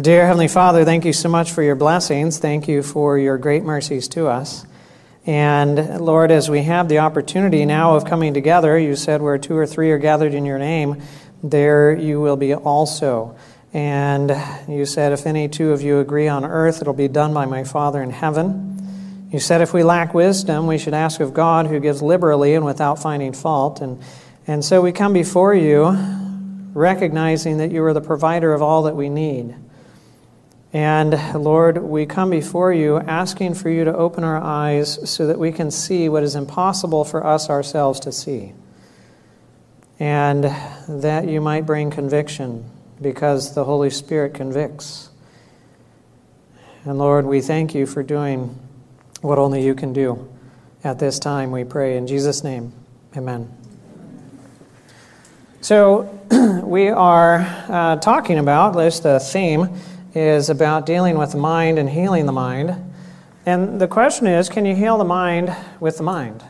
Dear Heavenly Father, thank you so much for your blessings. Thank you for your great mercies to us. And Lord, as we have the opportunity now of coming together, you said where two or three are gathered in your name, there you will be also. And you said, if any two of you agree on earth, it'll be done by my Father in heaven. You said, if we lack wisdom, we should ask of God who gives liberally and without finding fault. And, and so we come before you recognizing that you are the provider of all that we need. And Lord, we come before you asking for you to open our eyes so that we can see what is impossible for us ourselves to see. And that you might bring conviction because the Holy Spirit convicts. And Lord, we thank you for doing what only you can do at this time, we pray. In Jesus' name, amen. So, we are uh, talking about, least the theme is about dealing with the mind and healing the mind. And the question is can you heal the mind with the mind?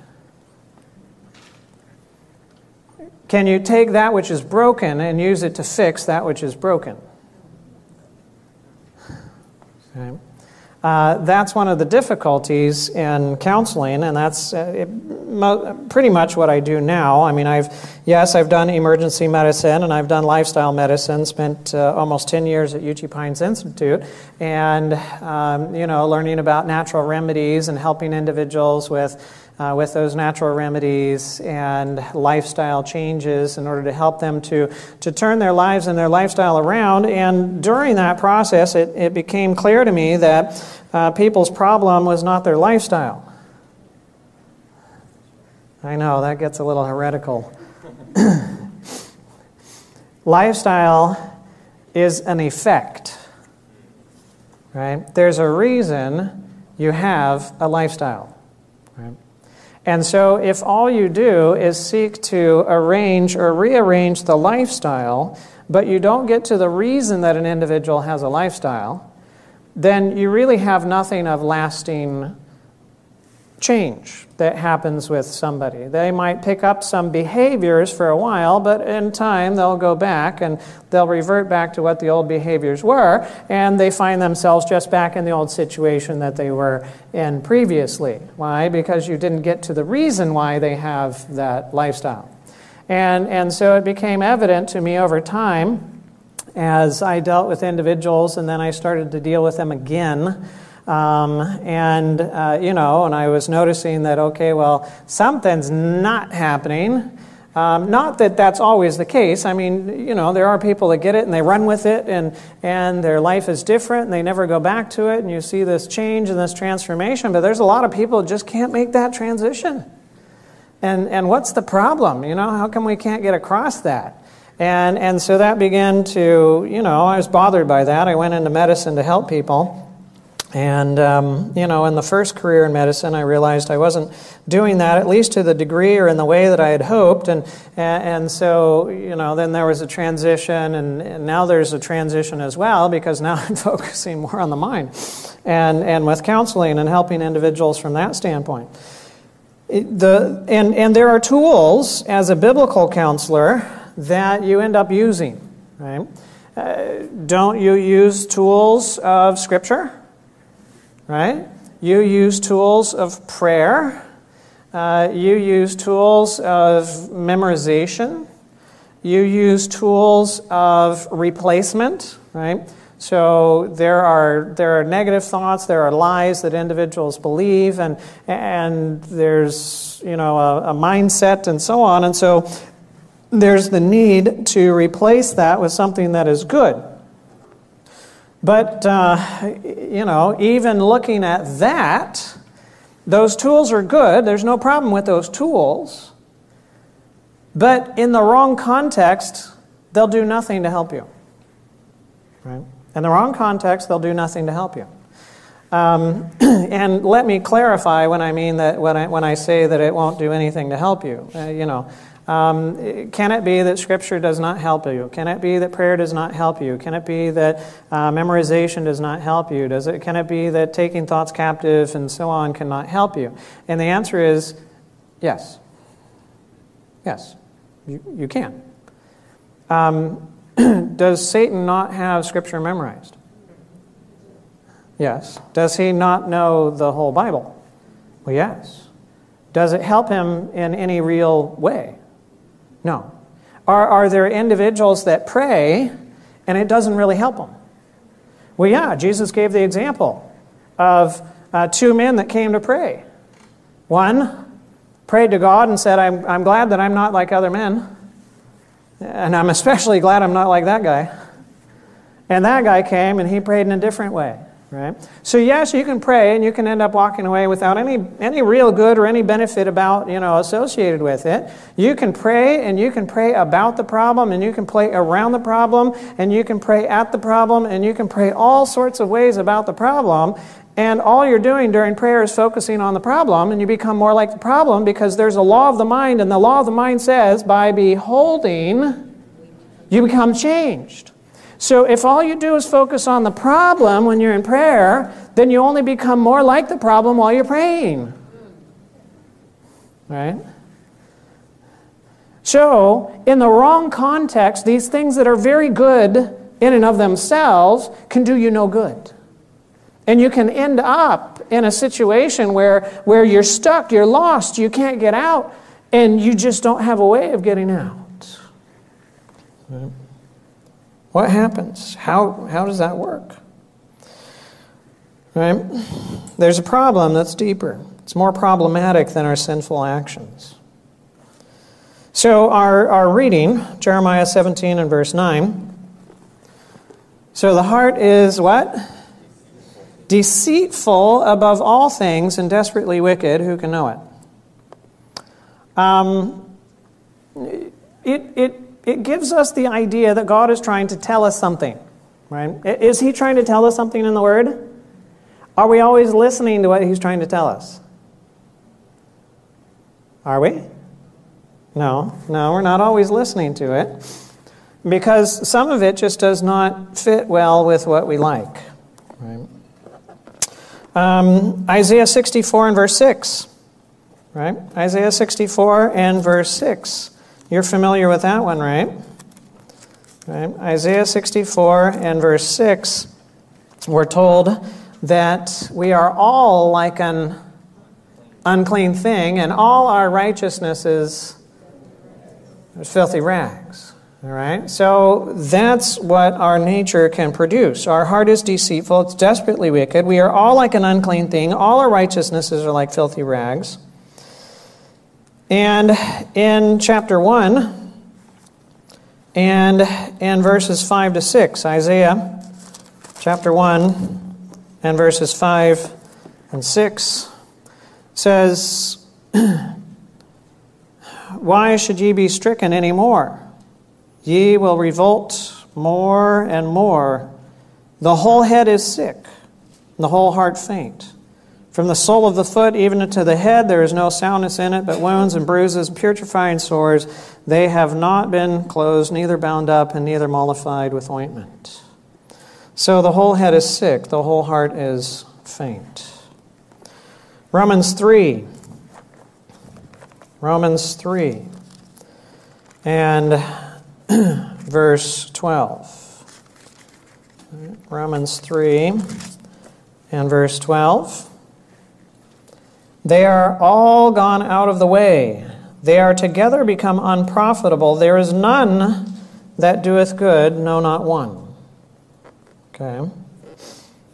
Can you take that which is broken and use it to fix that which is broken? Okay. Uh, that's one of the difficulties in counseling, and that's uh, it, mo- pretty much what I do now. I mean, I've yes, I've done emergency medicine and I've done lifestyle medicine. Spent uh, almost ten years at Uchee Pines Institute, and um, you know, learning about natural remedies and helping individuals with. Uh, with those natural remedies and lifestyle changes in order to help them to, to turn their lives and their lifestyle around. And during that process, it, it became clear to me that uh, people's problem was not their lifestyle. I know, that gets a little heretical. lifestyle is an effect, right? There's a reason you have a lifestyle, right? And so, if all you do is seek to arrange or rearrange the lifestyle, but you don't get to the reason that an individual has a lifestyle, then you really have nothing of lasting change that happens with somebody. They might pick up some behaviors for a while, but in time they'll go back and they'll revert back to what the old behaviors were, and they find themselves just back in the old situation that they were in previously. Why? Because you didn't get to the reason why they have that lifestyle. And, and so it became evident to me over time as I dealt with individuals, and then I started to deal with them again. Um, and, uh, you know, and I was noticing that, okay, well, something's not happening. Um, not that that's always the case. I mean, you know, there are people that get it and they run with it and, and their life is different and they never go back to it and you see this change and this transformation. But there's a lot of people just can't make that transition. And, and what's the problem? You know, how come we can't get across that? And, and so that began to, you know, I was bothered by that. I went into medicine to help people. And, um, you know, in the first career in medicine, I realized I wasn't doing that, at least to the degree or in the way that I had hoped. And, and so, you know, then there was a transition, and, and now there's a transition as well because now I'm focusing more on the mind and, and with counseling and helping individuals from that standpoint. the, and, and there are tools as a biblical counselor that you end up using. Right? Uh, don't you use tools of Scripture? Right? You use tools of prayer. Uh, you use tools of memorization. You use tools of replacement. Right? So there are there are negative thoughts, there are lies that individuals believe, and and there's you know a, a mindset and so on. And so there's the need to replace that with something that is good. But, uh, you know, even looking at that, those tools are good. There's no problem with those tools. But in the wrong context, they'll do nothing to help you. Right? In the wrong context, they'll do nothing to help you. Um, and let me clarify when I mean that when I, when I say that it won't do anything to help you. Uh, you know, um, can it be that Scripture does not help you? Can it be that prayer does not help you? Can it be that uh, memorization does not help you? Does it, can it be that taking thoughts captive and so on cannot help you? And the answer is yes. Yes, you, you can. Um, does Satan not have Scripture memorized? Yes. Does he not know the whole Bible? Well, yes. Does it help him in any real way? No. Are, are there individuals that pray and it doesn't really help them? Well, yeah, Jesus gave the example of uh, two men that came to pray. One prayed to God and said, I'm, I'm glad that I'm not like other men. And I'm especially glad I'm not like that guy. And that guy came and he prayed in a different way. Right? So yes, you can pray and you can end up walking away without any, any real good or any benefit about, you know, associated with it. You can pray and you can pray about the problem and you can pray around the problem and you can pray at the problem and you can pray all sorts of ways about the problem. And all you're doing during prayer is focusing on the problem and you become more like the problem because there's a law of the mind and the law of the mind says by beholding, you become changed. So if all you do is focus on the problem when you're in prayer, then you only become more like the problem while you're praying. Right? So, in the wrong context, these things that are very good in and of themselves can do you no good. And you can end up in a situation where, where you're stuck, you're lost, you can't get out, and you just don't have a way of getting out. Right? What happens? How, how does that work? Right? There's a problem that's deeper. It's more problematic than our sinful actions. So, our, our reading, Jeremiah 17 and verse 9. So, the heart is what? Deceitful above all things and desperately wicked. Who can know it? Um, it, it it gives us the idea that God is trying to tell us something, right? Is He trying to tell us something in the Word? Are we always listening to what He's trying to tell us? Are we? No, no, we're not always listening to it because some of it just does not fit well with what we like. Right? Um, Isaiah 64 and verse 6. Right? Isaiah 64 and verse 6. You're familiar with that one, right? right? Isaiah 64 and verse 6, we're told that we are all like an unclean thing, and all our righteousness is filthy rags. All right? So that's what our nature can produce. Our heart is deceitful, it's desperately wicked. We are all like an unclean thing. All our righteousnesses are like filthy rags. And in chapter 1 and in verses 5 to 6, Isaiah chapter 1 and verses 5 and 6 says, Why should ye be stricken any more? Ye will revolt more and more. The whole head is sick, the whole heart faint. From the sole of the foot even to the head, there is no soundness in it, but wounds and bruises, putrefying sores. They have not been closed, neither bound up, and neither mollified with ointment. So the whole head is sick, the whole heart is faint. Romans 3. Romans 3 and verse 12. Romans 3 and verse 12. They are all gone out of the way. They are together become unprofitable. There is none that doeth good, no, not one. Okay.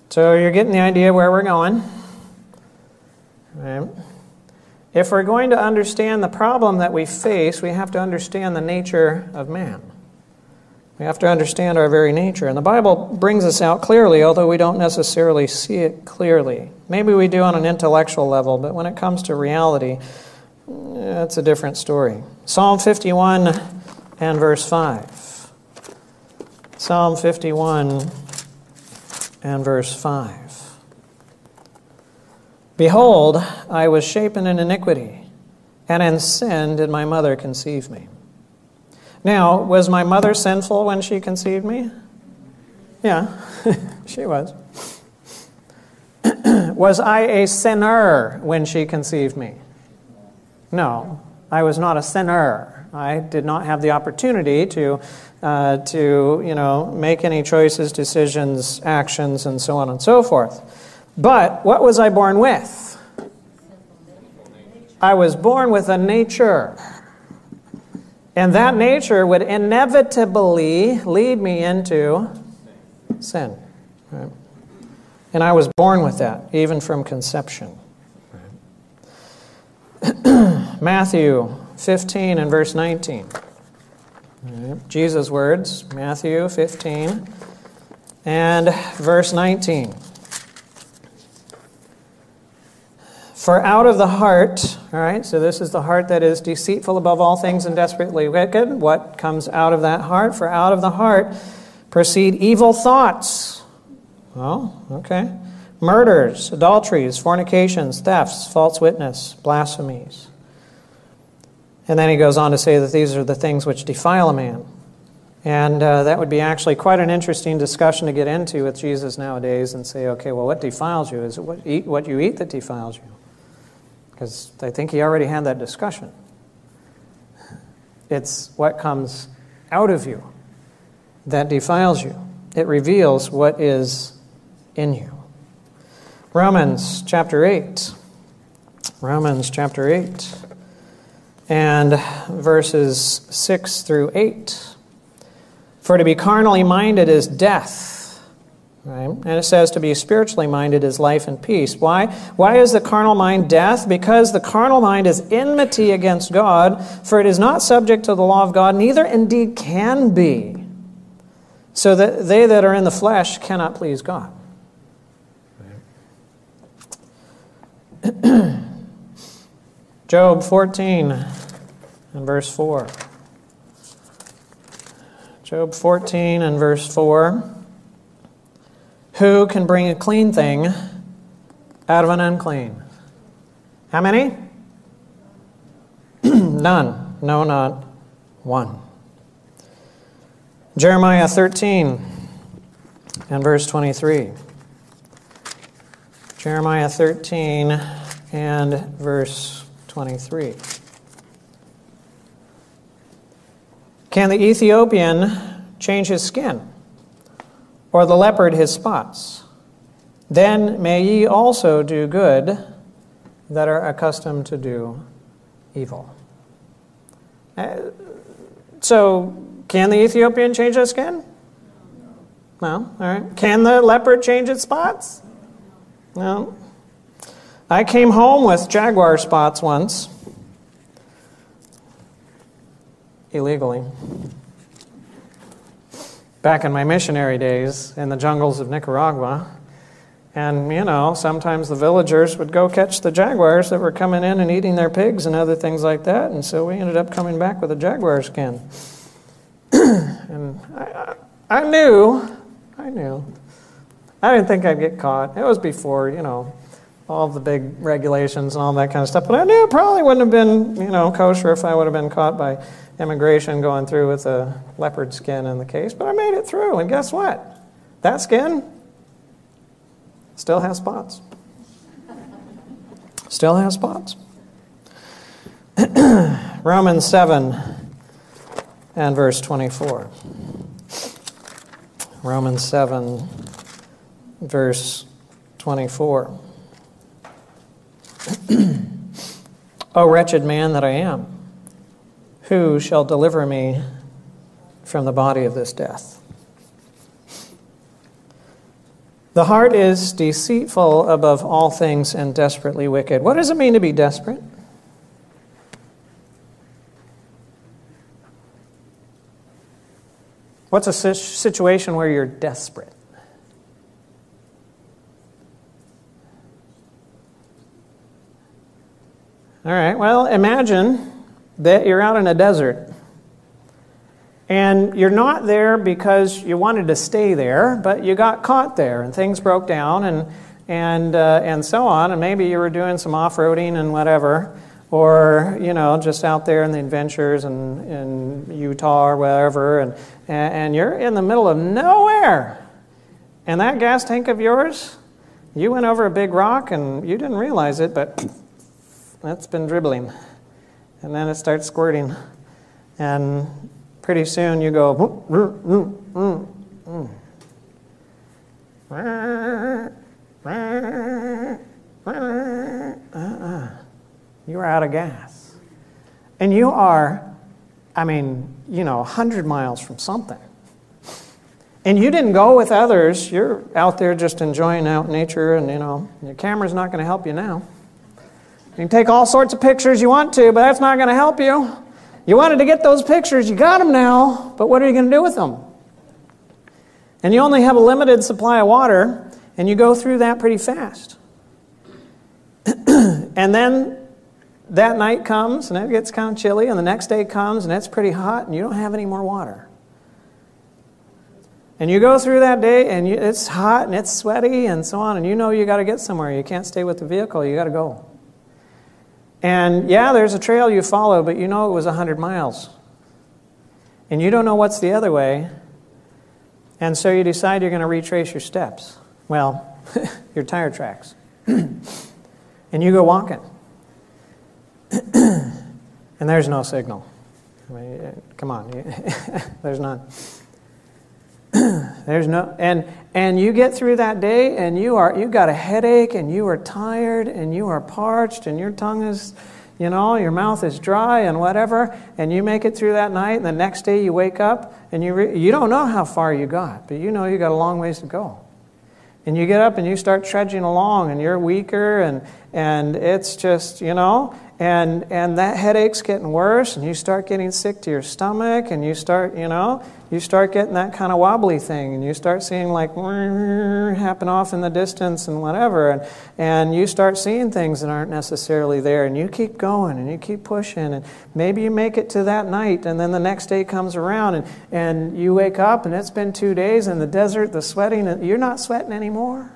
So you're getting the idea where we're going. Right. If we're going to understand the problem that we face, we have to understand the nature of man. We have to understand our very nature. And the Bible brings us out clearly, although we don't necessarily see it clearly. Maybe we do on an intellectual level, but when it comes to reality, it's a different story. Psalm 51 and verse 5. Psalm 51 and verse 5. Behold, I was shapen in iniquity, and in sin did my mother conceive me. Now, was my mother sinful when she conceived me? Yeah, she was. Was I a sinner when she conceived me? No, I was not a sinner. I did not have the opportunity to, uh, to you know make any choices, decisions, actions, and so on and so forth. But what was I born with? I was born with a nature. And that nature would inevitably lead me into sin. Right? And I was born with that, even from conception. Matthew 15 and verse 19. Right? Jesus' words, Matthew 15 and verse 19. For out of the heart, all right, so this is the heart that is deceitful above all things and desperately wicked. What comes out of that heart? For out of the heart proceed evil thoughts. Well, okay. Murders, adulteries, fornications, thefts, false witness, blasphemies. And then he goes on to say that these are the things which defile a man. And uh, that would be actually quite an interesting discussion to get into with Jesus nowadays and say, okay, well, what defiles you? Is it what, eat, what you eat that defiles you? Because I think he already had that discussion. It's what comes out of you that defiles you, it reveals what is in you. Romans chapter 8. Romans chapter 8 and verses 6 through 8. For to be carnally minded is death Right? And it says to be spiritually minded is life and peace. Why? Why is the carnal mind death? Because the carnal mind is enmity against God, for it is not subject to the law of God, neither indeed can be. So that they that are in the flesh cannot please God. Job 14 and verse 4. Job 14 and verse 4. Who can bring a clean thing out of an unclean? How many? None. No, not one. Jeremiah 13 and verse 23. Jeremiah 13 and verse 23. Can the Ethiopian change his skin? or the leopard his spots. Then may ye also do good that are accustomed to do evil. Uh, so, can the Ethiopian change his skin? No. All right. Can the leopard change its spots? No. I came home with jaguar spots once, illegally back in my missionary days in the jungles of Nicaragua. And, you know, sometimes the villagers would go catch the jaguars that were coming in and eating their pigs and other things like that. And so we ended up coming back with a jaguar skin. and I, I, I knew, I knew. I didn't think I'd get caught. It was before, you know, all the big regulations and all that kind of stuff. But I knew it probably wouldn't have been, you know, kosher if I would have been caught by immigration going through with a leopard skin in the case. But I made it through, and guess what? That skin still has spots. Still has spots. Romans 7 and verse 24. Romans 7, verse 24. O wretched man that I am, who shall deliver me from the body of this death? The heart is deceitful above all things and desperately wicked. What does it mean to be desperate? What's a situation where you're desperate? All right, well, imagine that you're out in a desert. And you're not there because you wanted to stay there, but you got caught there and things broke down and, and, uh, and so on. And maybe you were doing some off roading and whatever, or, you know, just out there in the adventures in, in Utah or wherever, and, and you're in the middle of nowhere. And that gas tank of yours, you went over a big rock and you didn't realize it, but that's been dribbling. And then it starts squirting. And pretty soon you go, mm, mm, mm, uh-uh. you're out of gas. And you are, I mean, you know, 100 miles from something. And you didn't go with others. You're out there just enjoying out nature, and you know, your camera's not going to help you now. You can take all sorts of pictures you want to, but that's not going to help you. You wanted to get those pictures, you got them now, but what are you going to do with them? And you only have a limited supply of water, and you go through that pretty fast. and then that night comes, and it gets kind of chilly, and the next day comes, and it's pretty hot, and you don't have any more water. And you go through that day, and you, it's hot, and it's sweaty, and so on, and you know you got to get somewhere. You can't stay with the vehicle, you got to go. And yeah, there's a trail you follow, but you know it was 100 miles. And you don't know what's the other way. And so you decide you're going to retrace your steps. Well, your tire tracks. and you go walking. and there's no signal. I mean, come on, there's none. there's no and and you get through that day and you are you got a headache and you are tired and you are parched and your tongue is you know your mouth is dry and whatever and you make it through that night and the next day you wake up and you re- you don't know how far you got but you know you got a long ways to go. And you get up and you start trudging along and you're weaker and and it's just you know and and that headache's getting worse and you start getting sick to your stomach and you start you know you start getting that kind of wobbly thing and you start seeing like happen off in the distance and whatever and, and you start seeing things that aren't necessarily there and you keep going and you keep pushing and maybe you make it to that night and then the next day comes around and, and you wake up and it's been two days in the desert the sweating and you're not sweating anymore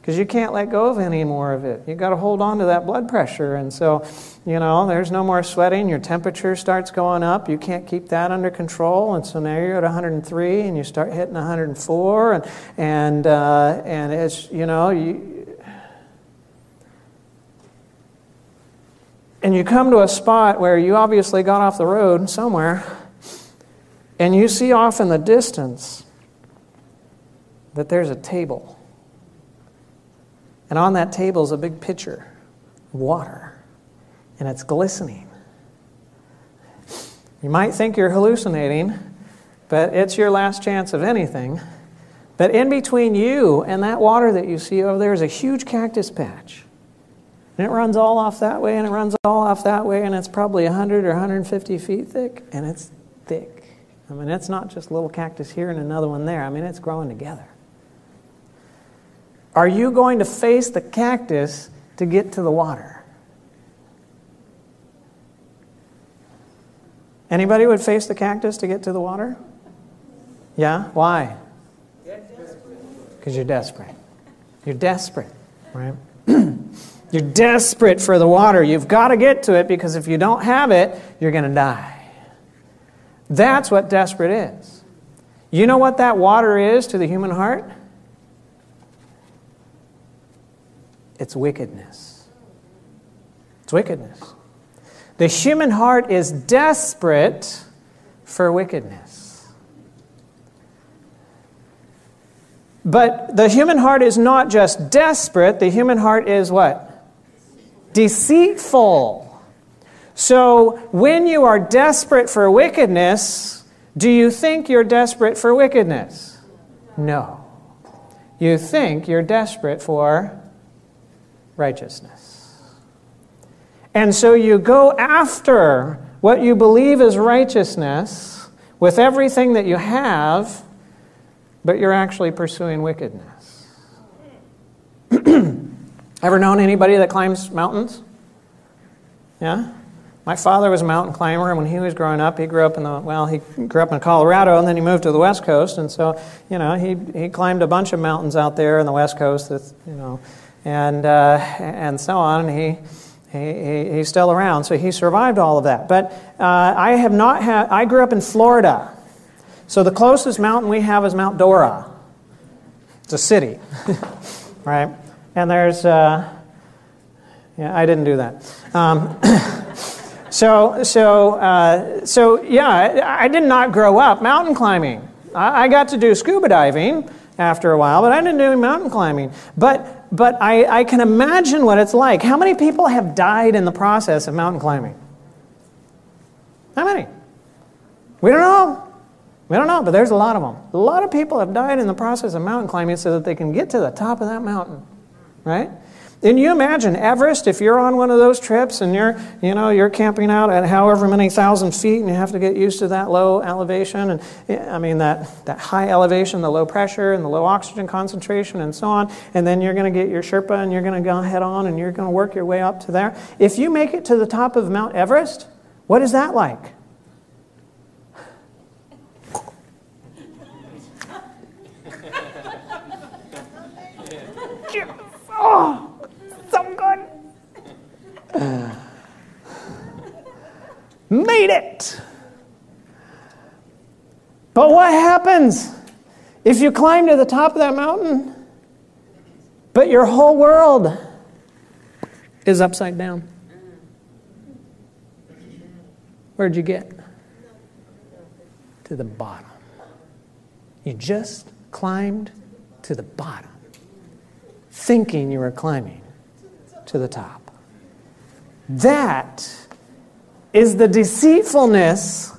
because you can't let go of any more of it. You've got to hold on to that blood pressure. And so, you know, there's no more sweating. Your temperature starts going up. You can't keep that under control. And so now you're at 103 and you start hitting 104. And, and, uh, and it's, you know, you, and you come to a spot where you obviously got off the road somewhere and you see off in the distance that there's a table. And on that table is a big pitcher water, and it's glistening. You might think you're hallucinating, but it's your last chance of anything. But in between you and that water that you see over there is a huge cactus patch. And it runs all off that way, and it runs all off that way, and it's probably 100 or 150 feet thick, and it's thick. I mean, it's not just little cactus here and another one there. I mean, it's growing together. Are you going to face the cactus to get to the water? Anybody would face the cactus to get to the water? Yeah? Why? Because you're desperate. You're desperate, right? you're desperate for the water. You've got to get to it because if you don't have it, you're going to die. That's what desperate is. You know what that water is to the human heart? It's wickedness. It's wickedness. The human heart is desperate for wickedness. But the human heart is not just desperate, the human heart is what? Deceitful. So when you are desperate for wickedness, do you think you're desperate for wickedness? No. You think you're desperate for righteousness. And so you go after what you believe is righteousness with everything that you have, but you're actually pursuing wickedness. Ever known anybody that climbs mountains? Yeah? My father was a mountain climber, and when he was growing up, he grew up in the well, he grew up in Colorado, and then he moved to the West Coast, and so you know he he climbed a bunch of mountains out there in the West Coast. That you know, and, uh, and so on. And he, he, he's still around, so he survived all of that. But uh, I have not had, I grew up in Florida. So the closest mountain we have is Mount Dora. It's a city, right? And there's, uh, yeah, I didn't do that. Um, So, so, uh, so yeah, I, I, did not grow up mountain climbing. I, I, got to do scuba diving after a while, but I didn't do mountain climbing. But, but I, I can imagine what it's like. How many people have died in the process of mountain climbing? How many? We don't know. We don't know, but there's a lot of them. A lot of people have died in the process of mountain climbing so that they can get to the top of that mountain, right? And you imagine Everest, if you're on one of those trips and you're, you know, you're camping out at however many thousand feet and you have to get used to that low elevation and eh, I mean that, that high elevation, the low pressure and the low oxygen concentration and so on, and then you're going to get your Sherpa and you're going to go head on and you're going to work your way up to there. If you make it to the top of Mount Everest, what is that like? oh, so good. Made it. But what happens if you climb to the top of that mountain, but your whole world is upside down? Where'd you get? To the bottom. You just climbed to the bottom thinking you were climbing to the top. That is the deceitfulness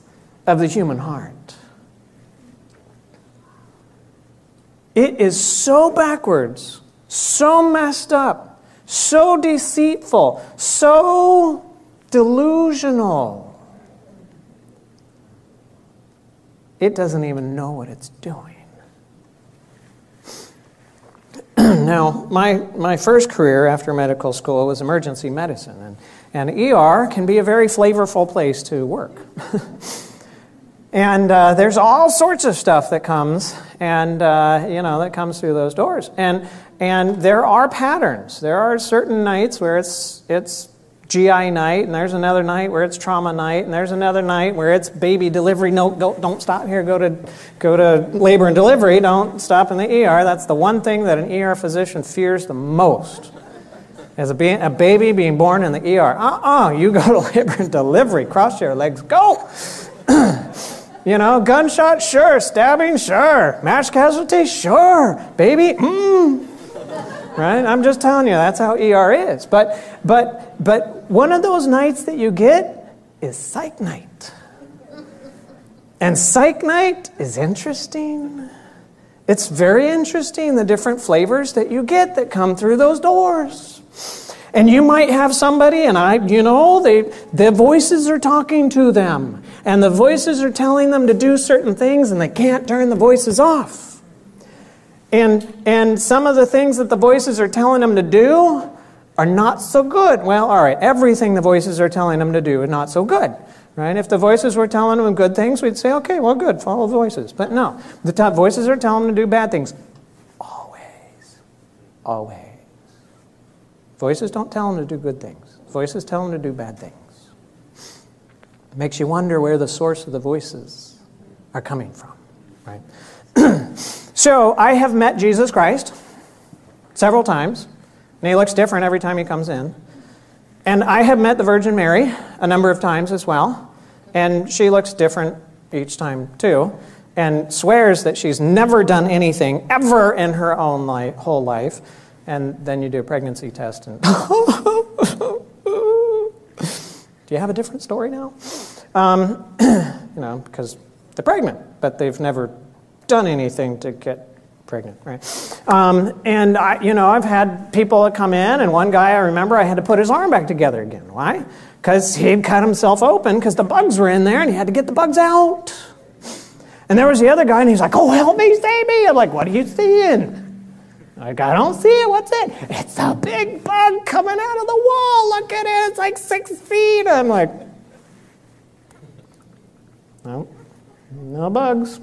of the human heart. It is so backwards, so messed up, so deceitful, so delusional. It doesn't even know what it's doing. now, my, my first career after medical school was emergency medicine, and, ER can be a very flavorful place to work. and uh, there's all sorts of stuff that comes, and uh, you know that comes through those doors, and and there are patterns. There are certain nights where it's it's GI night, and there's another night where it's trauma night, and there's another night where it's baby delivery. No, go, don't stop here. Go to, go to labor and delivery. Don't stop in the ER. That's the one thing that an ER physician fears the most. As a, a baby being born in the ER. Uh-uh, you go to labor and delivery. Cross your legs. Go! you know, gunshot, sure. Stabbing, sure. Mass casualty, sure. Baby, mmm right? I'm just telling you, that's how ER is. But, but, but one of those nights that you get is psych night. And psych night is interesting. It's very interesting, the different flavors that you get that come through those doors. And you might have somebody, and I, you know, they, the voices are talking to them, and the voices are telling them to do certain things, and they can't turn the voices off. And, and some of the things that the voices are telling them to do are not so good. Well, all right, everything the voices are telling them to do is not so good. Right? If the voices were telling them good things, we'd say, okay, well, good, follow the voices. But no, the voices are telling them to do bad things. Always. Always. Voices don't tell them to do good things, voices tell them to do bad things. It makes you wonder where the source of the voices are coming from. Right? So I have met Jesus Christ several times, and he looks different every time he comes in. And I have met the Virgin Mary a number of times as well, and she looks different each time too, and swears that she's never done anything ever in her own life, whole life. And then you do a pregnancy test, and do you have a different story now? Um, you know, because they're pregnant, but they've never done anything to get pregnant, right? Um, and I, you know, I've had people that come in, and one guy I remember I had to put his arm back together again. Why? Because he'd cut himself open because the bugs were in there, and he had to get the bugs out. And there was the other guy, and he's like, "Oh, help me, save me!" I'm like, "What are you seeing?" Like, I don't see it. What's it? It's a big bug coming out of the wall. Look at it. It's like six feet. I'm like, no, no bugs.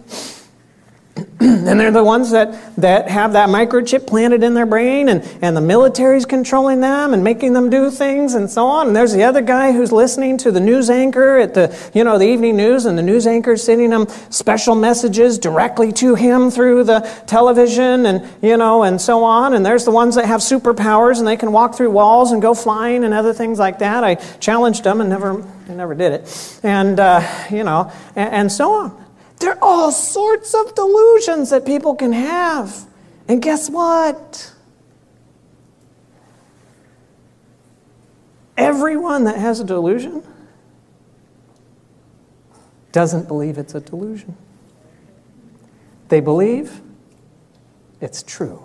and they're the ones that, that have that microchip planted in their brain, and, and the military's controlling them and making them do things and so on. And there's the other guy who's listening to the news anchor at the, you know, the evening news, and the news anchor sending them special messages directly to him through the television and, you know, and so on. And there's the ones that have superpowers and they can walk through walls and go flying and other things like that. I challenged them and never, never did it. And, uh, you know, and, and so on. There are all sorts of delusions that people can have. And guess what? Everyone that has a delusion doesn't believe it's a delusion. They believe it's true.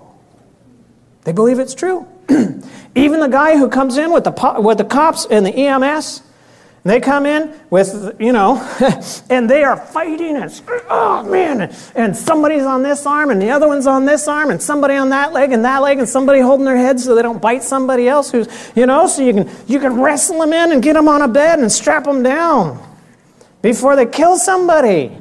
They believe it's true. Even the guy who comes in with the, with the cops and the EMS they come in with, you know, and they are fighting and, oh man, and somebody's on this arm and the other one's on this arm and somebody on that leg and that leg and somebody holding their head so they don't bite somebody else who's, you know, so you can, you can wrestle them in and get them on a bed and strap them down before they kill somebody.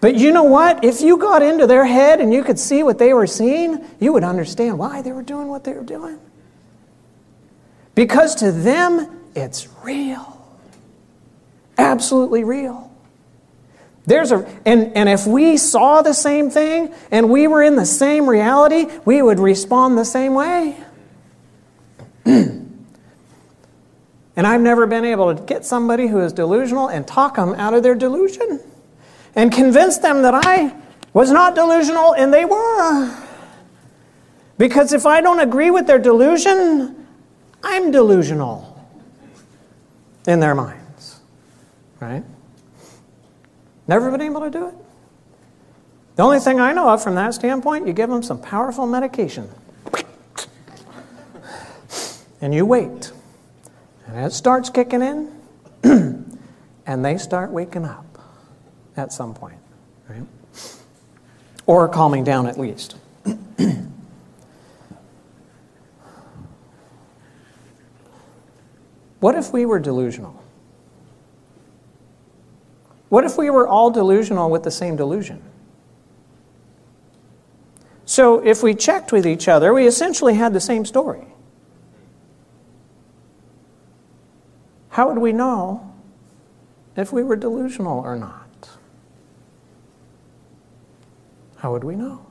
But you know what? If you got into their head and you could see what they were seeing, you would understand why they were doing what they were doing. Because to them, it's real. Absolutely real. There's a, and, and if we saw the same thing and we were in the same reality, we would respond the same way. and I've never been able to get somebody who is delusional and talk them out of their delusion and convince them that I was not delusional and they were. Because if I don't agree with their delusion, I'm delusional in their minds. Right? Never been able to do it. The only thing I know of from that standpoint, you give them some powerful medication. And you wait. And it starts kicking in, and they start waking up at some point. Right? Or calming down at least. What if we were delusional? What if we were all delusional with the same delusion? So, if we checked with each other, we essentially had the same story. How would we know if we were delusional or not? How would we know?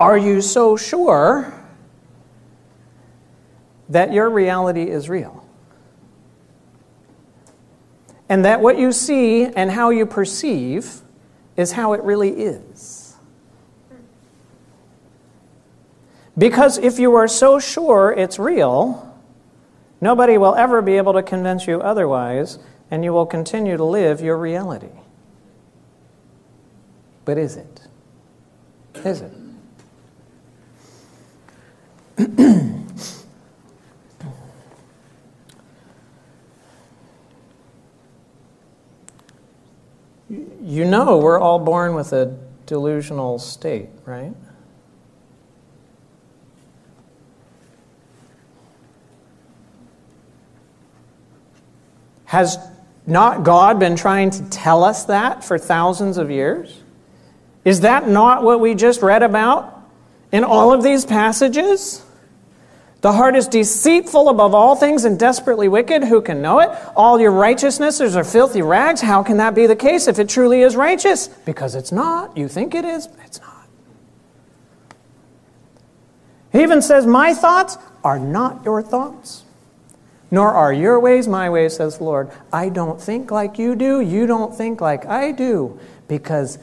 Are you so sure that your reality is real? And that what you see and how you perceive is how it really is? Because if you are so sure it's real, nobody will ever be able to convince you otherwise, and you will continue to live your reality. But is it? Is it? you know we're all born with a delusional state, right? Has not God been trying to tell us that for thousands of years? Is that not what we just read about in all of these passages? The heart is deceitful above all things and desperately wicked. Who can know it? All your righteousnesses are filthy rags. How can that be the case if it truly is righteous? Because it's not. You think it is, but it's not. He even says, My thoughts are not your thoughts, nor are your ways my ways, says the Lord. I don't think like you do. You don't think like I do. Because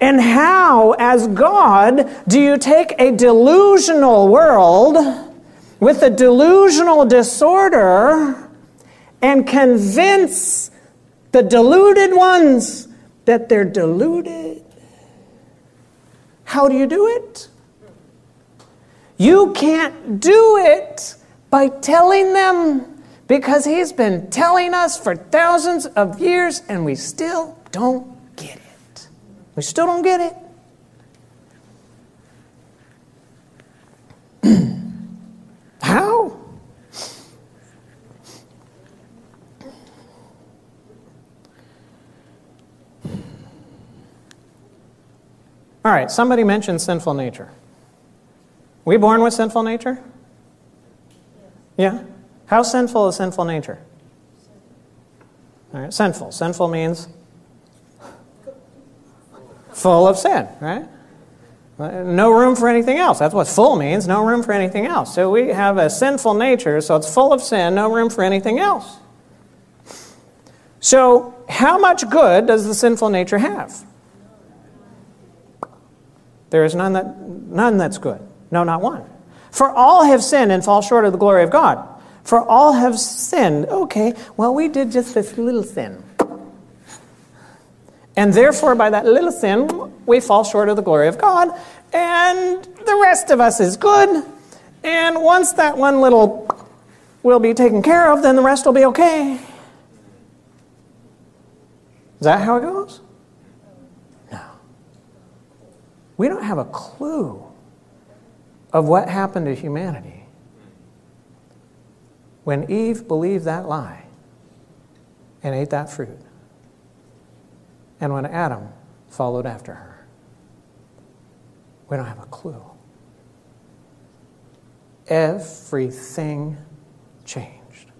And how, as God, do you take a delusional world with a delusional disorder and convince the deluded ones that they're deluded? How do you do it? You can't do it by telling them because He's been telling us for thousands of years and we still don't. We still don't get it. How? All right, somebody mentioned sinful nature. We born with sinful nature? Yeah. How sinful is sinful nature? All right, sinful. Sinful means full of sin, right? No room for anything else. That's what full means, no room for anything else. So we have a sinful nature, so it's full of sin, no room for anything else. So, how much good does the sinful nature have? There is none, that, none that's good. No, not one. For all have sinned and fall short of the glory of God. For all have sinned. Okay, well, we did just this little sin. And therefore, by that little sin, we fall short of the glory of God, and the rest of us is good. And once that one little will be taken care of, then the rest will be okay. Is that how it goes? No. We don't have a clue of what happened to humanity when Eve believed that lie and ate that fruit, and when Adam followed after her. We don't have a clue. Everything changed.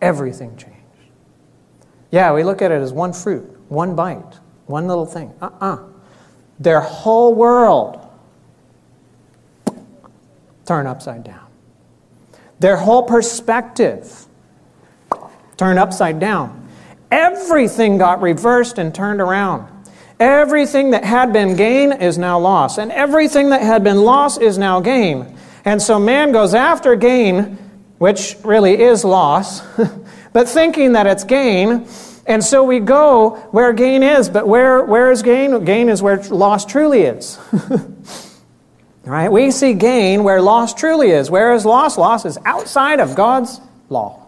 Everything changed. Yeah, we look at it as one fruit, one bite, one little thing. Uh uh-uh. uh Their whole world turned upside down. Their whole perspective turned upside down. Everything got reversed and turned around. Everything that had been gain is now loss, and everything that had been loss is now gain. And so man goes after gain, which really is loss, but thinking that it's gain. And so we go where gain is, but where, where is gain? Gain is where loss truly is. right? We see gain where loss truly is. Where is loss? Loss is outside of God's law.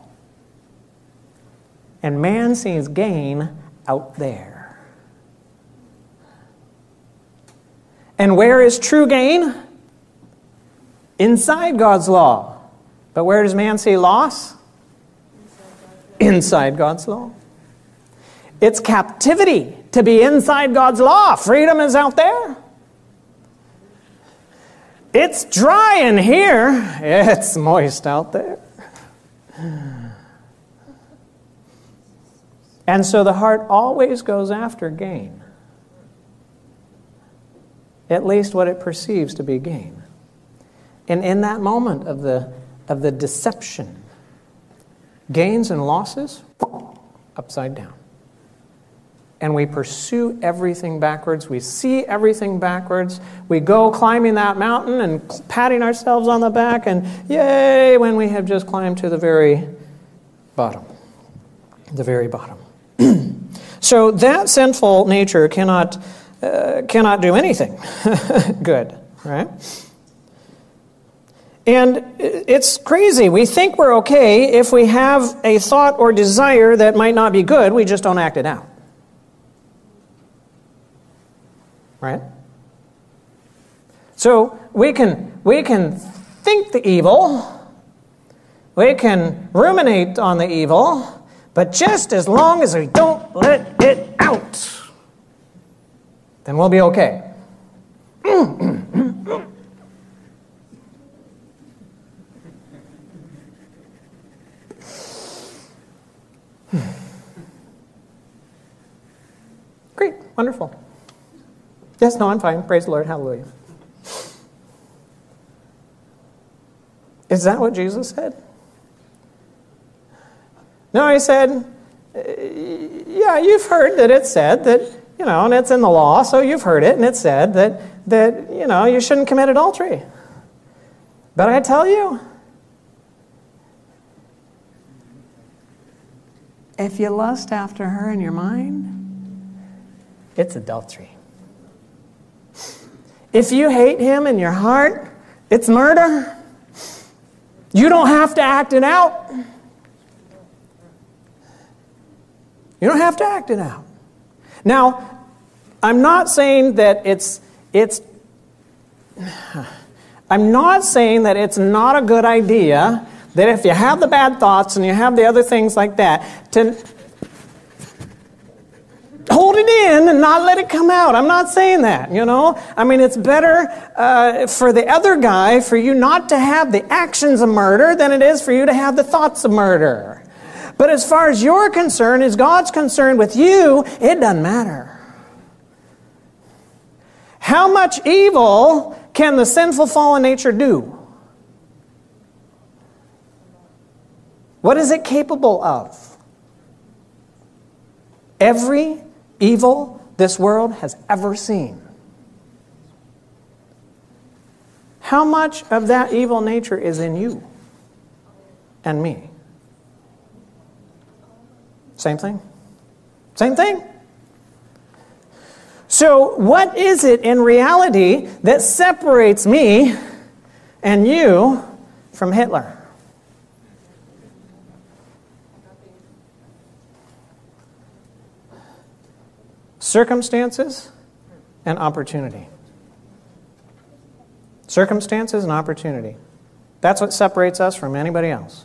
And man sees gain out there. And where is true gain? Inside God's law. But where does man see loss? Inside God's law. It's captivity to be inside God's law. Freedom is out there. It's dry in here, it's moist out there. And so the heart always goes after gain, at least what it perceives to be gain. And in that moment of the, of the deception, gains and losses, upside down and we pursue everything backwards. We see everything backwards. We go climbing that mountain and patting ourselves on the back, and yay, when we have just climbed to the very bottom. The very bottom. so that sinful nature cannot, uh, cannot do anything good, right? And it's crazy. We think we're okay if we have a thought or desire that might not be good, we just don't act it out. right? So we can, we can think the evil, we can ruminate on the evil, but just as long as we don't let it out, then we'll be okay. Great, wonderful. Yes, no, I'm fine. Praise the Lord. Hallelujah. Is that what Jesus said? No, he said, uh, yeah, you've heard that it said that, you know, and it's in the law, so you've heard it, and it said that, that you know, you shouldn't commit adultery. But I tell you, if you lust after her in your mind, it's adultery. If you hate him in your heart, it's murder. You don't have to act it out. You don't have to act it out. Now, I'm not saying that it's, it's, I'm not saying that it's not a good idea that if you have the bad thoughts and you have the other things like that, to hold it in and not let it come out. I'm not saying that, you know? I mean, it's better uh, for the other guy for you not to have the actions of murder than it is for you to have the thoughts of murder. But as far as you're concerned, as God's concerned with you, it doesn't matter. How much evil can the sinful fallen nature do? What is it capable of? Every evil this world has ever seen. How much of that evil nature is in you and me? Same thing? Same thing? So, what is it in reality that separates me and you from Hitler? Circumstances and opportunity. Circumstances and opportunity. That's what separates us from anybody else.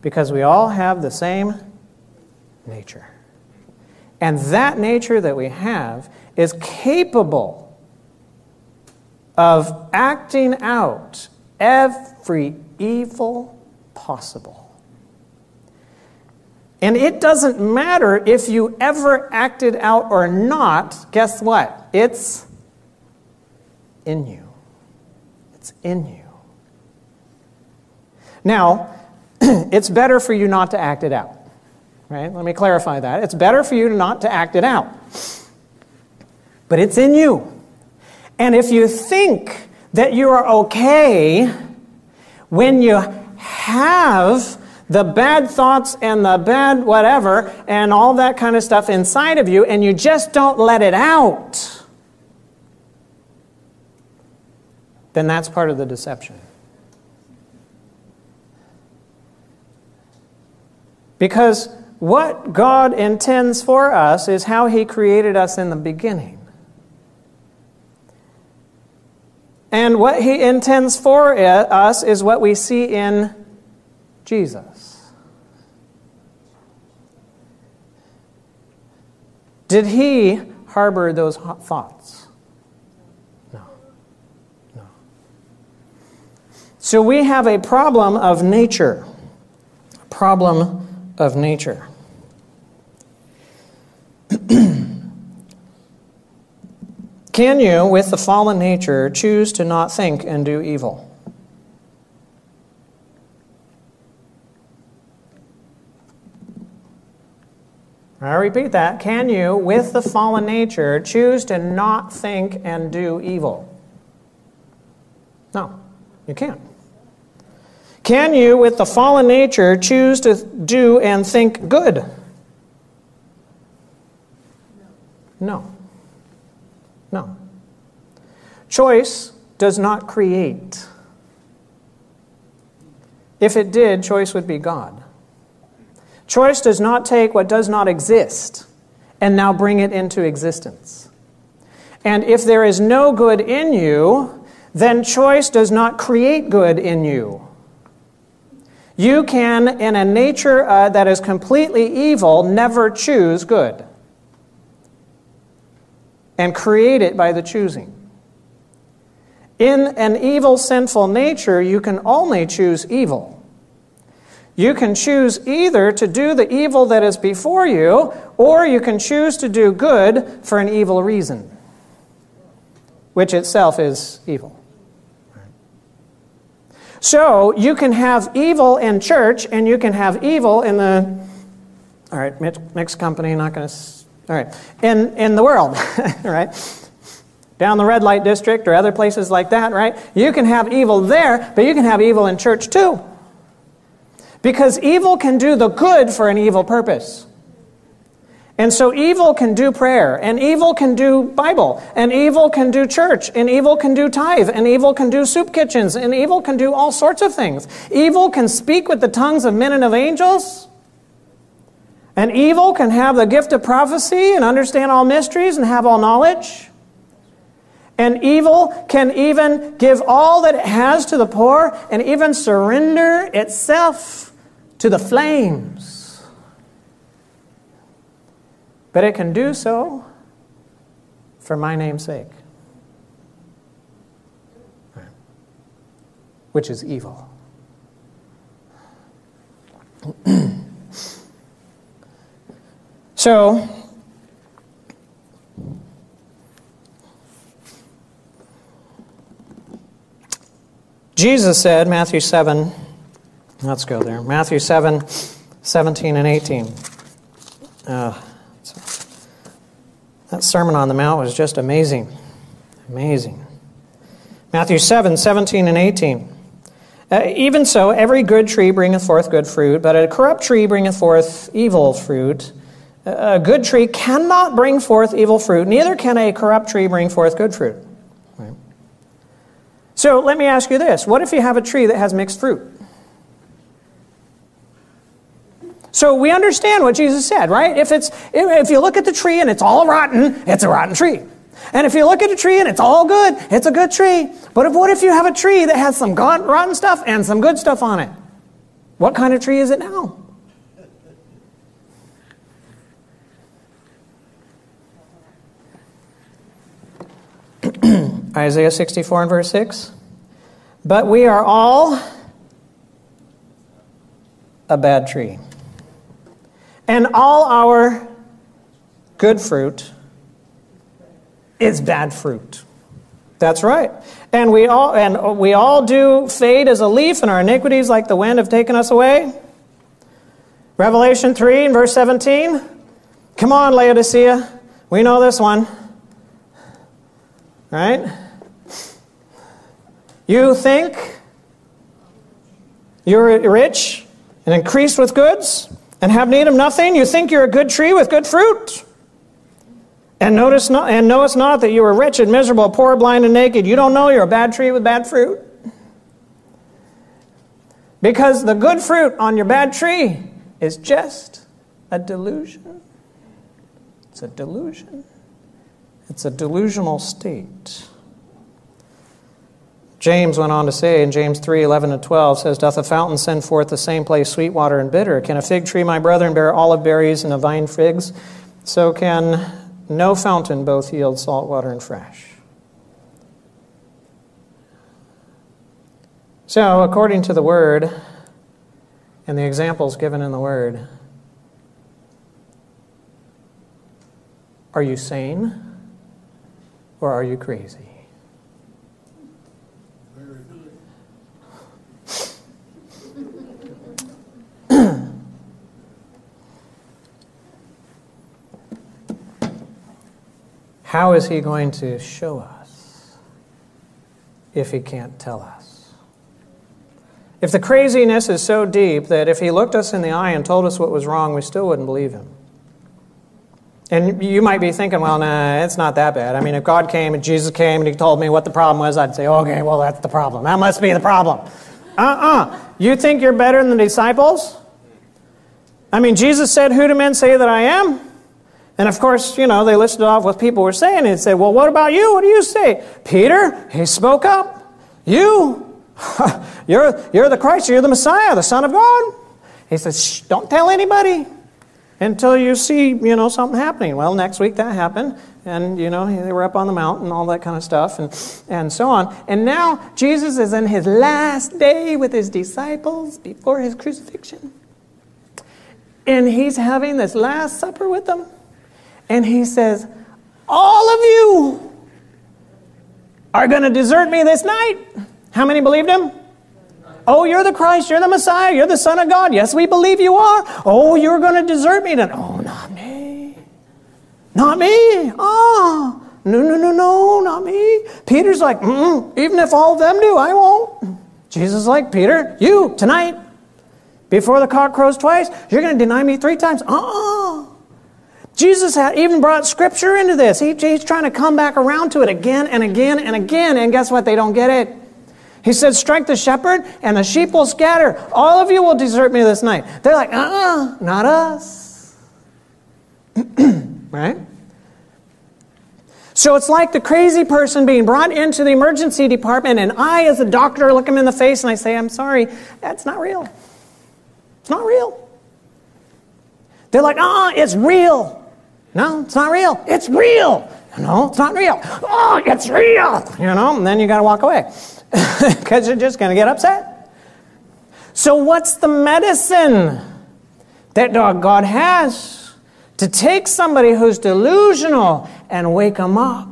Because we all have the same nature. And that nature that we have is capable of acting out every evil possible. And it doesn't matter if you ever acted out or not, guess what? It's in you. It's in you. Now, it's better for you not to act it out. Right? Let me clarify that. It's better for you not to act it out. But it's in you. And if you think that you are okay when you have the bad thoughts and the bad whatever and all that kind of stuff inside of you, and you just don't let it out, then that's part of the deception. Because what God intends for us is how He created us in the beginning. And what He intends for us is what we see in Jesus. Did he harbor those thoughts? No. No. So we have a problem of nature. Problem of nature. Can you, with the fallen nature, choose to not think and do evil? I repeat that. Can you, with the fallen nature, choose to not think and do evil? No, you can't. Can you, with the fallen nature, choose to do and think good? No. No. Choice does not create. If it did, choice would be God. Choice does not take what does not exist and now bring it into existence. And if there is no good in you, then choice does not create good in you. You can, in a nature uh, that is completely evil, never choose good and create it by the choosing. In an evil, sinful nature, you can only choose evil. You can choose either to do the evil that is before you, or you can choose to do good for an evil reason, which itself is evil. So you can have evil in church, and you can have evil in the, all right, mixed company, not going to, all right, in, in the world, right? Down the red light district or other places like that, right? You can have evil there, but you can have evil in church too. Because evil can do the good for an evil purpose. And so evil can do prayer, and evil can do Bible, and evil can do church, and evil can do tithe, and evil can do soup kitchens, and evil can do all sorts of things. Evil can speak with the tongues of men and of angels. And evil can have the gift of prophecy and understand all mysteries and have all knowledge. And evil can even give all that it has to the poor and even surrender itself to the flames. But it can do so for my name's sake, which is evil. so, Jesus said, Matthew 7, let's go there. Matthew 7, 17 and 18. Uh, that Sermon on the Mount was just amazing. Amazing. Matthew 7, 17 and 18. Uh, even so, every good tree bringeth forth good fruit, but a corrupt tree bringeth forth evil fruit. A good tree cannot bring forth evil fruit, neither can a corrupt tree bring forth good fruit. Right? So let me ask you this what if you have a tree that has mixed fruit? So we understand what Jesus said, right? If, it's, if you look at the tree and it's all rotten, it's a rotten tree. And if you look at a tree and it's all good, it's a good tree. But if, what if you have a tree that has some rotten stuff and some good stuff on it? What kind of tree is it now? Isaiah 64 and verse 6. But we are all a bad tree. And all our good fruit is bad fruit. That's right. And we all and we all do fade as a leaf, and our iniquities, like the wind, have taken us away. Revelation 3 and verse 17. Come on, Laodicea. We know this one. Right? You think you're rich and increased with goods and have need of nothing? You think you're a good tree with good fruit? And notice not, and knowest not that you are wretched, miserable, poor, blind, and naked. You don't know you're a bad tree with bad fruit. Because the good fruit on your bad tree is just a delusion. It's a delusion. It's a delusional state. James went on to say in James 3 11 and 12 says, Doth a fountain send forth the same place sweet water and bitter? Can a fig tree, my brethren, bear olive berries and a vine figs? So can no fountain both yield salt water and fresh. So, according to the Word and the examples given in the Word, are you sane or are you crazy? How is he going to show us if he can't tell us? If the craziness is so deep that if he looked us in the eye and told us what was wrong, we still wouldn't believe him. And you might be thinking, well, nah, it's not that bad. I mean, if God came and Jesus came and he told me what the problem was, I'd say, okay, well, that's the problem. That must be the problem. Uh uh-uh. uh You think you're better than the disciples? I mean, Jesus said, Who do men say that I am? And of course, you know, they listed off what people were saying and said, Well, what about you? What do you say? Peter, he spoke up. You, you're, you're the Christ, you're the Messiah, the Son of God. He says, Shh, don't tell anybody until you see, you know, something happening. Well, next week that happened. And, you know, they were up on the mountain all that kind of stuff and, and so on. And now Jesus is in his last day with his disciples before his crucifixion. And he's having this last supper with them. And he says, All of you are going to desert me this night. How many believed him? Oh, you're the Christ, you're the Messiah, you're the Son of God. Yes, we believe you are. Oh, you're going to desert me then. Oh, not me. Not me. Oh, no, no, no, no, not me. Peter's like, even if all of them do, I won't. Jesus like, Peter, you, tonight, before the cock crows twice, you're going to deny me three times. Uh-uh. Jesus had even brought scripture into this. He, he's trying to come back around to it again and again and again. And guess what? They don't get it. He said, Strike the shepherd, and the sheep will scatter. All of you will desert me this night. They're like, uh uh-uh, not us. right? So it's like the crazy person being brought into the emergency department, and I, as a doctor, look him in the face and I say, I'm sorry, that's not real. It's not real. They're like, oh, it's real. No, it's not real. It's real. No, it's not real. Oh, it's real. You know, and then you got to walk away because you're just going to get upset. So, what's the medicine that God has to take somebody who's delusional and wake them up?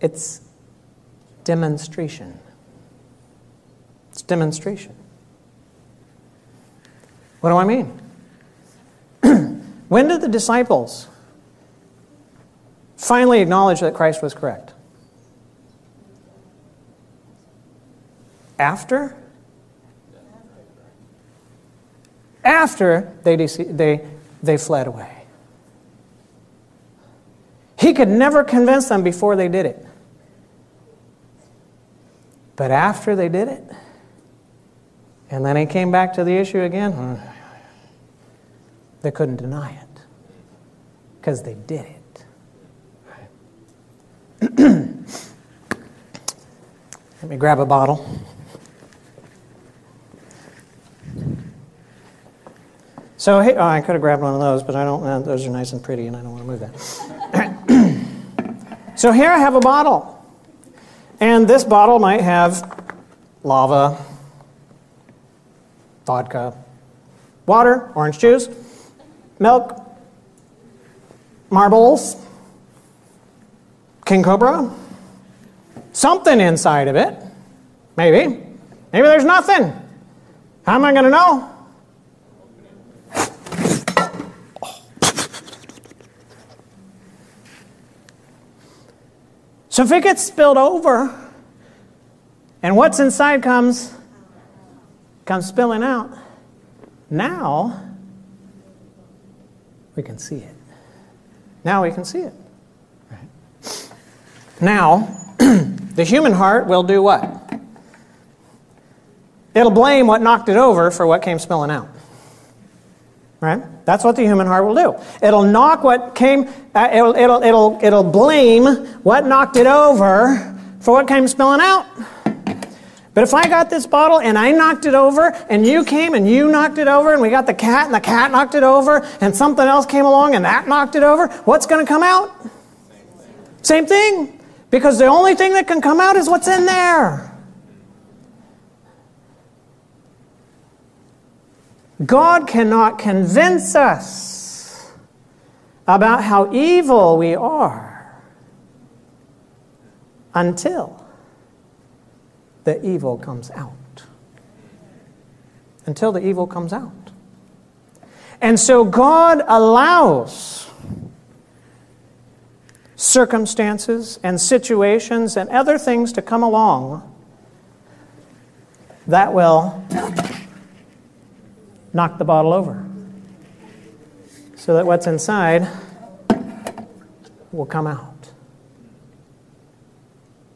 It's demonstration. It's demonstration. What do I mean? when did the disciples finally acknowledge that Christ was correct? After? After they, they, they fled away. He could never convince them before they did it. But after they did it, and then he came back to the issue again. Hmm. They couldn't deny it because they did it. Let me grab a bottle. So hey, oh, I could have grabbed one of those, but I don't. Uh, those are nice and pretty, and I don't want to move that. so here I have a bottle, and this bottle might have lava, vodka, water, orange juice, milk, marbles, king cobra, something inside of it. Maybe. Maybe there's nothing. How am I going to know? So if it gets spilled over and what's inside comes comes spilling out. Now, we can see it. Now we can see it. Now, the human heart will do what? It'll blame what knocked it over for what came spilling out. Right? That's what the human heart will do. It'll knock what came, uh, it'll, it'll, it'll, it'll blame what knocked it over for what came spilling out. But if I got this bottle and I knocked it over, and you came and you knocked it over, and we got the cat and the cat knocked it over, and something else came along and that knocked it over, what's going to come out? Same thing. Because the only thing that can come out is what's in there. God cannot convince us about how evil we are until the evil comes out. Until the evil comes out. And so God allows circumstances and situations and other things to come along that will knock the bottle over. So that what's inside will come out.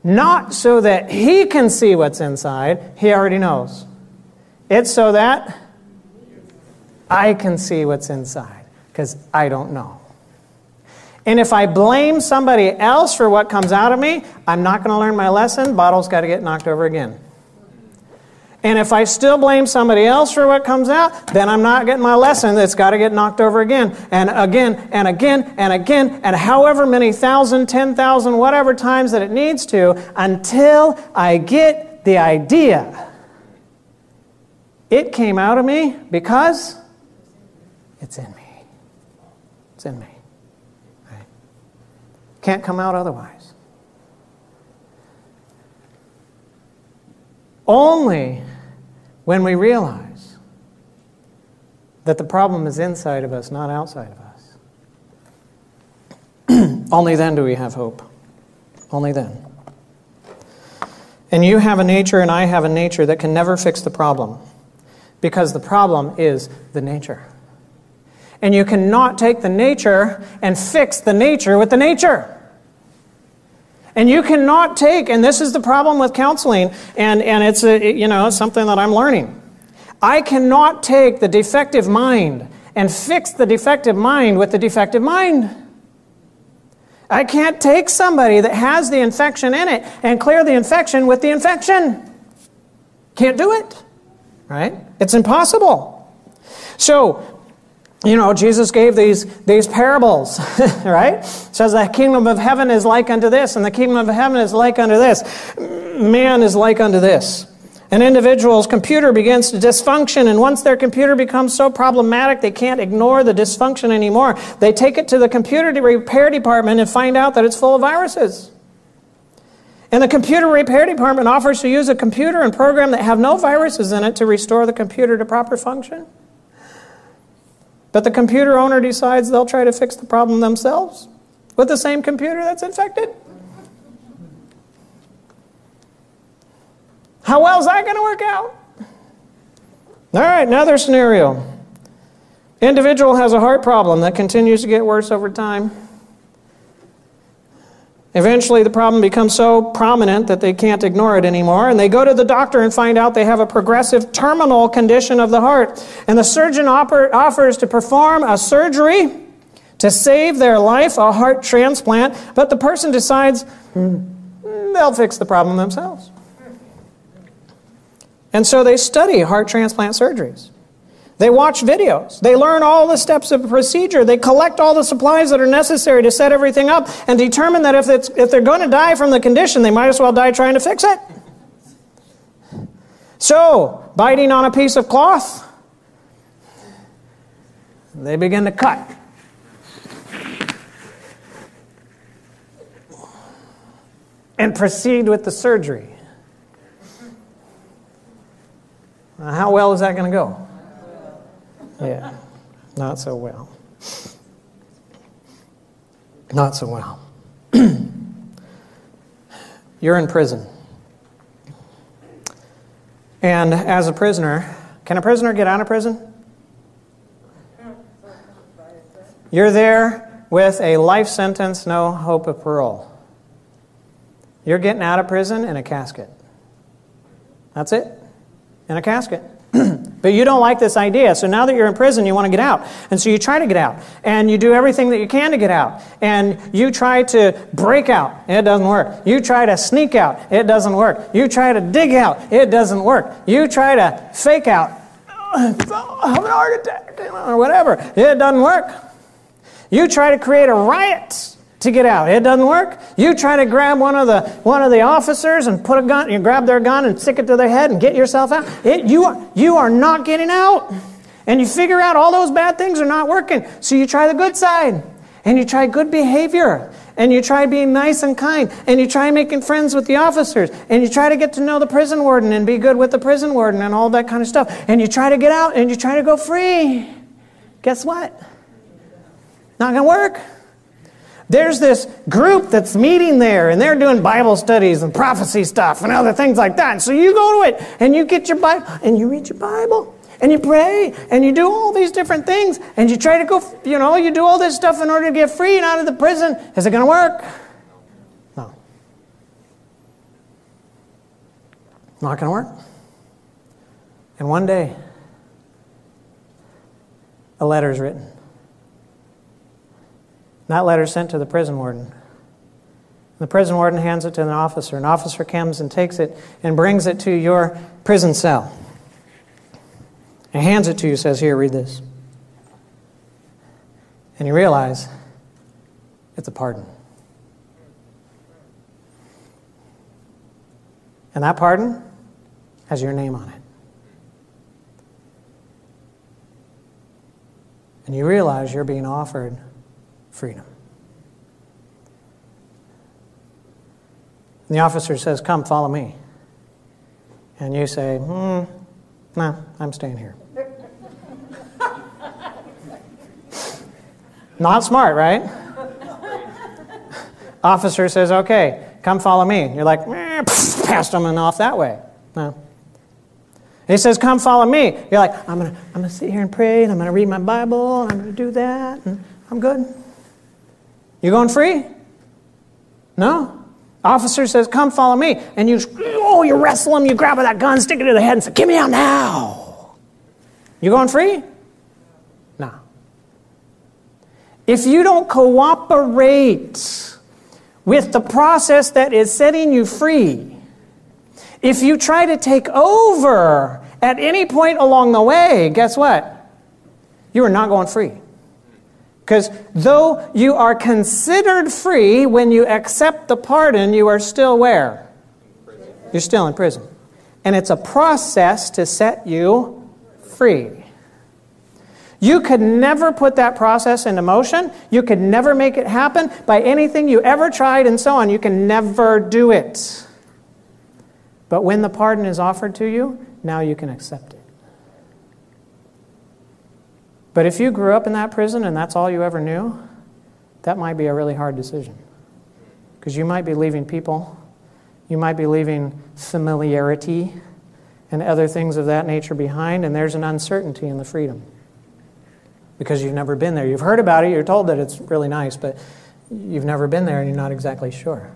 Not so that he can see what's inside, he already knows. It's so that I can see what's inside, because I don't know. And if I blame somebody else for what comes out of me, I'm not going to learn my lesson. Bottle's got to get knocked over again. And if I still blame somebody else for what comes out, then I'm not getting my lesson. It's got to get knocked over again and again and again and again and however many thousand, ten thousand, whatever times that it needs to until I get the idea. It came out of me because it's in me. It's in me. Right? Can't come out otherwise. Only when we realize that the problem is inside of us, not outside of us, only then do we have hope. Only then. And you have a nature, and I have a nature that can never fix the problem because the problem is the nature. And you cannot take the nature and fix the nature with the nature. And you cannot take, and this is the problem with counseling, and, and it's a, you know, something that I'm learning. I cannot take the defective mind and fix the defective mind with the defective mind. I can't take somebody that has the infection in it and clear the infection with the infection. Can't do it, right? It's impossible. So, you know, Jesus gave these, these parables, right? Says the kingdom of heaven is like unto this, and the kingdom of heaven is like unto this. Man is like unto this. An individual's computer begins to dysfunction, and once their computer becomes so problematic they can't ignore the dysfunction anymore, they take it to the computer repair department and find out that it's full of viruses. And the computer repair department offers to use a computer and program that have no viruses in it to restore the computer to proper function. But the computer owner decides they'll try to fix the problem themselves with the same computer that's infected. How well is that going to work out? All right, another scenario. Individual has a heart problem that continues to get worse over time. Eventually, the problem becomes so prominent that they can't ignore it anymore, and they go to the doctor and find out they have a progressive terminal condition of the heart. And the surgeon offers to perform a surgery to save their life, a heart transplant, but the person decides hmm, they'll fix the problem themselves. And so they study heart transplant surgeries. They watch videos. They learn all the steps of procedure. They collect all the supplies that are necessary to set everything up and determine that if, if they're going to die from the condition, they might as well die trying to fix it. So, biting on a piece of cloth, they begin to cut. And proceed with the surgery. Now, How well is that going to go? Yeah, not so well. Not so well. You're in prison. And as a prisoner, can a prisoner get out of prison? You're there with a life sentence, no hope of parole. You're getting out of prison in a casket. That's it in a casket. but you don't like this idea. So now that you're in prison, you want to get out. And so you try to get out. And you do everything that you can to get out. And you try to break out. It doesn't work. You try to sneak out. It doesn't work. You try to dig out. It doesn't work. You try to fake out. Oh, I have an heart attack or whatever. It doesn't work. You try to create a riot to get out. It doesn't work. You try to grab one of the one of the officers and put a gun, you grab their gun and stick it to their head and get yourself out. It, you, are, you are not getting out. And you figure out all those bad things are not working. So you try the good side. And you try good behavior. And you try being nice and kind. And you try making friends with the officers. And you try to get to know the prison warden and be good with the prison warden and all that kind of stuff. And you try to get out and you try to go free. Guess what? Not going to work. There's this group that's meeting there, and they're doing Bible studies and prophecy stuff and other things like that. And so you go to it, and you get your Bible, and you read your Bible, and you pray, and you do all these different things, and you try to go, you know, you do all this stuff in order to get free and out of the prison. Is it going to work? No. Not going to work. And one day, a letter is written. That letter sent to the prison warden. The prison warden hands it to an officer. An officer comes and takes it and brings it to your prison cell. And hands it to you, says, Here, read this. And you realize it's a pardon. And that pardon has your name on it. And you realize you're being offered freedom. And the officer says, Come, follow me. And you say, Hmm, no, I'm staying here. Not smart, right? Officer says, Okay, come follow me. You're like, past him and off that way. No. He says, Come follow me. You're like, I'm going to I'm gonna sit here and pray, and I'm going to read my Bible, and I'm going to do that, and I'm good. You going free? No. Officer says, Come follow me. And you, oh, you wrestle him, you grab that gun, stick it to the head, and say, Get me out now. You going free? No. If you don't cooperate with the process that is setting you free, if you try to take over at any point along the way, guess what? You are not going free. Because though you are considered free when you accept the pardon, you are still where? You're still in prison. And it's a process to set you free. You could never put that process into motion. You could never make it happen by anything you ever tried and so on. You can never do it. But when the pardon is offered to you, now you can accept it. But if you grew up in that prison and that's all you ever knew, that might be a really hard decision. Because you might be leaving people, you might be leaving familiarity and other things of that nature behind, and there's an uncertainty in the freedom. Because you've never been there. You've heard about it, you're told that it's really nice, but you've never been there and you're not exactly sure.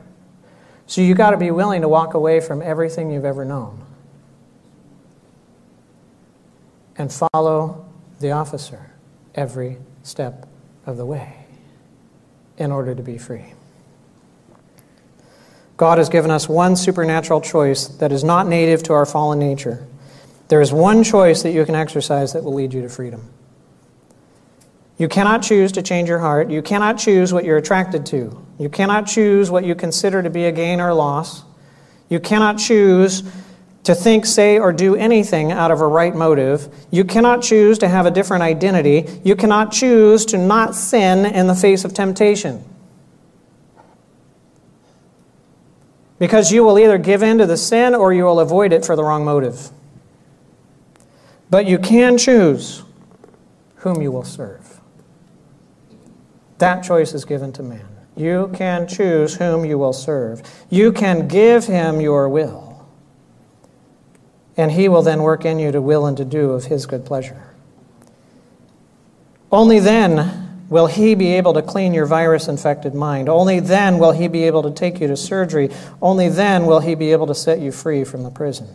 So you've got to be willing to walk away from everything you've ever known and follow the officer every step of the way in order to be free. God has given us one supernatural choice that is not native to our fallen nature. There is one choice that you can exercise that will lead you to freedom. You cannot choose to change your heart. You cannot choose what you're attracted to. You cannot choose what you consider to be a gain or loss. You cannot choose to think, say, or do anything out of a right motive. You cannot choose to have a different identity. You cannot choose to not sin in the face of temptation. Because you will either give in to the sin or you will avoid it for the wrong motive. But you can choose whom you will serve. That choice is given to man. You can choose whom you will serve. You can give him your will and he will then work in you to will and to do of his good pleasure. Only then will he be able to clean your virus infected mind. Only then will he be able to take you to surgery. Only then will he be able to set you free from the prison.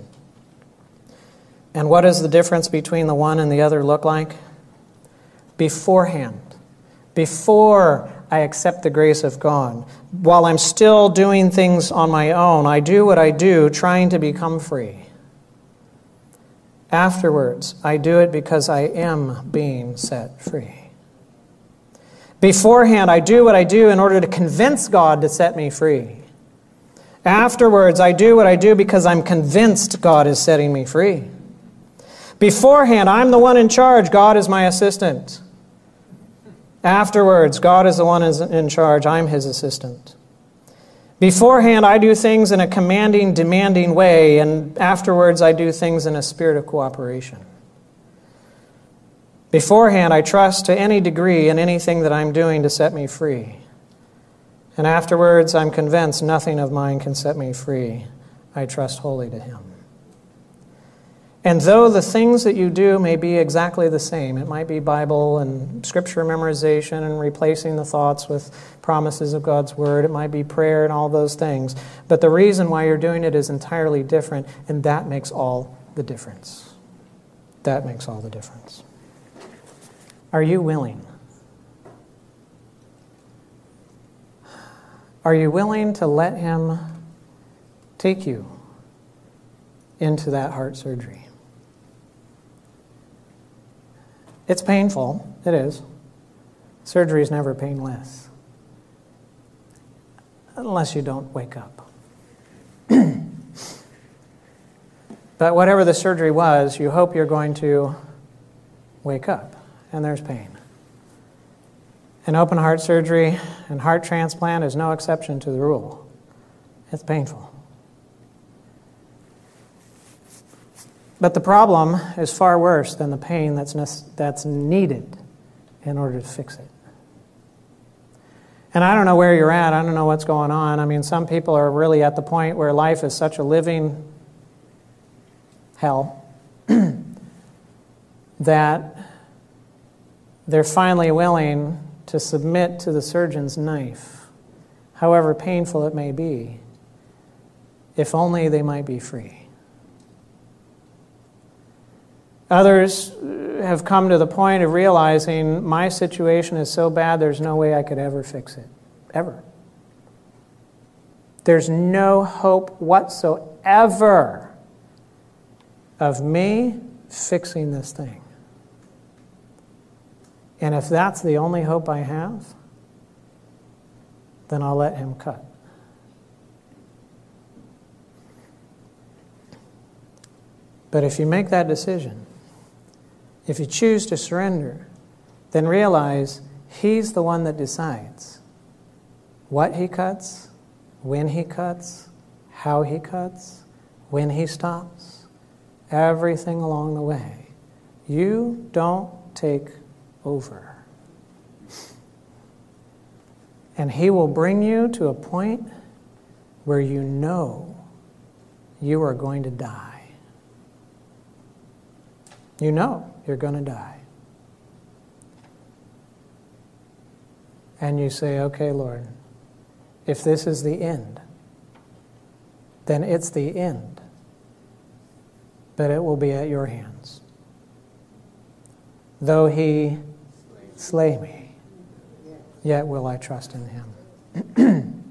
And what does the difference between the one and the other look like? Beforehand, before I accept the grace of God, while I'm still doing things on my own, I do what I do trying to become free. Afterwards, I do it because I am being set free. Beforehand, I do what I do in order to convince God to set me free. Afterwards, I do what I do because I'm convinced God is setting me free. Beforehand, I'm the one in charge, God is my assistant. Afterwards, God is the one in charge, I'm his assistant. Beforehand, I do things in a commanding, demanding way, and afterwards, I do things in a spirit of cooperation. Beforehand, I trust to any degree in anything that I'm doing to set me free. And afterwards, I'm convinced nothing of mine can set me free. I trust wholly to Him. And though the things that you do may be exactly the same, it might be Bible and scripture memorization and replacing the thoughts with promises of God's word, it might be prayer and all those things, but the reason why you're doing it is entirely different, and that makes all the difference. That makes all the difference. Are you willing? Are you willing to let Him take you into that heart surgery? It's painful. It is. Surgery is never painless. Unless you don't wake up. but whatever the surgery was, you hope you're going to wake up, and there's pain. And open heart surgery and heart transplant is no exception to the rule. It's painful. But the problem is far worse than the pain that's, that's needed in order to fix it. And I don't know where you're at. I don't know what's going on. I mean, some people are really at the point where life is such a living hell that they're finally willing to submit to the surgeon's knife, however painful it may be, if only they might be free. Others uh, have come to the point of realizing my situation is so bad there's no way I could ever fix it. Ever. There's no hope whatsoever of me fixing this thing. And if that's the only hope I have, then I'll let him cut. But if you make that decision, if you choose to surrender, then realize He's the one that decides what He cuts, when He cuts, how He cuts, when He stops, everything along the way. You don't take over. And He will bring you to a point where you know you are going to die. You know you're going to die. And you say, okay, Lord, if this is the end, then it's the end. But it will be at your hands. Though he slay me, yet will I trust in him.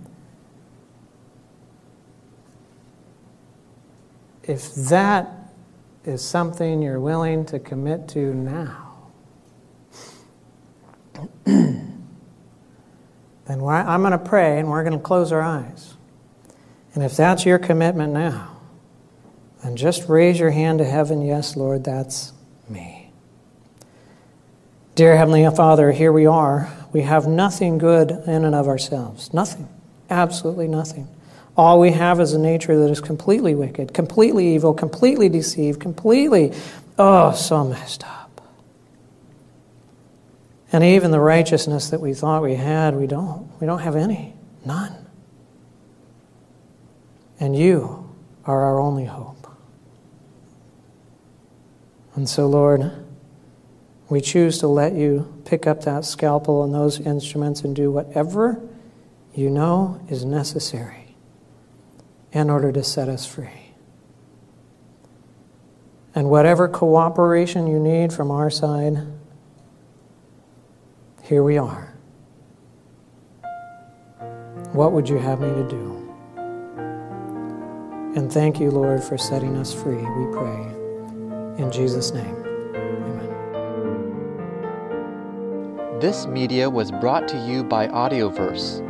if that is something you're willing to commit to now, then I'm going to pray and we're going to close our eyes. And if that's your commitment now, then just raise your hand to heaven. Yes, Lord, that's me. Dear Heavenly Father, here we are. We have nothing good in and of ourselves. Nothing. Absolutely nothing. All we have is a nature that is completely wicked, completely evil, completely deceived, completely, oh, so messed up. And even the righteousness that we thought we had, we don't. We don't have any. None. And you are our only hope. And so, Lord, we choose to let you pick up that scalpel and those instruments and do whatever you know is necessary in order to set us free. And whatever cooperation you need from our side, here we are. What would you have me to do? And thank you, Lord, for setting us free, we pray. In Jesus' name, amen. This media was brought to you by Audioverse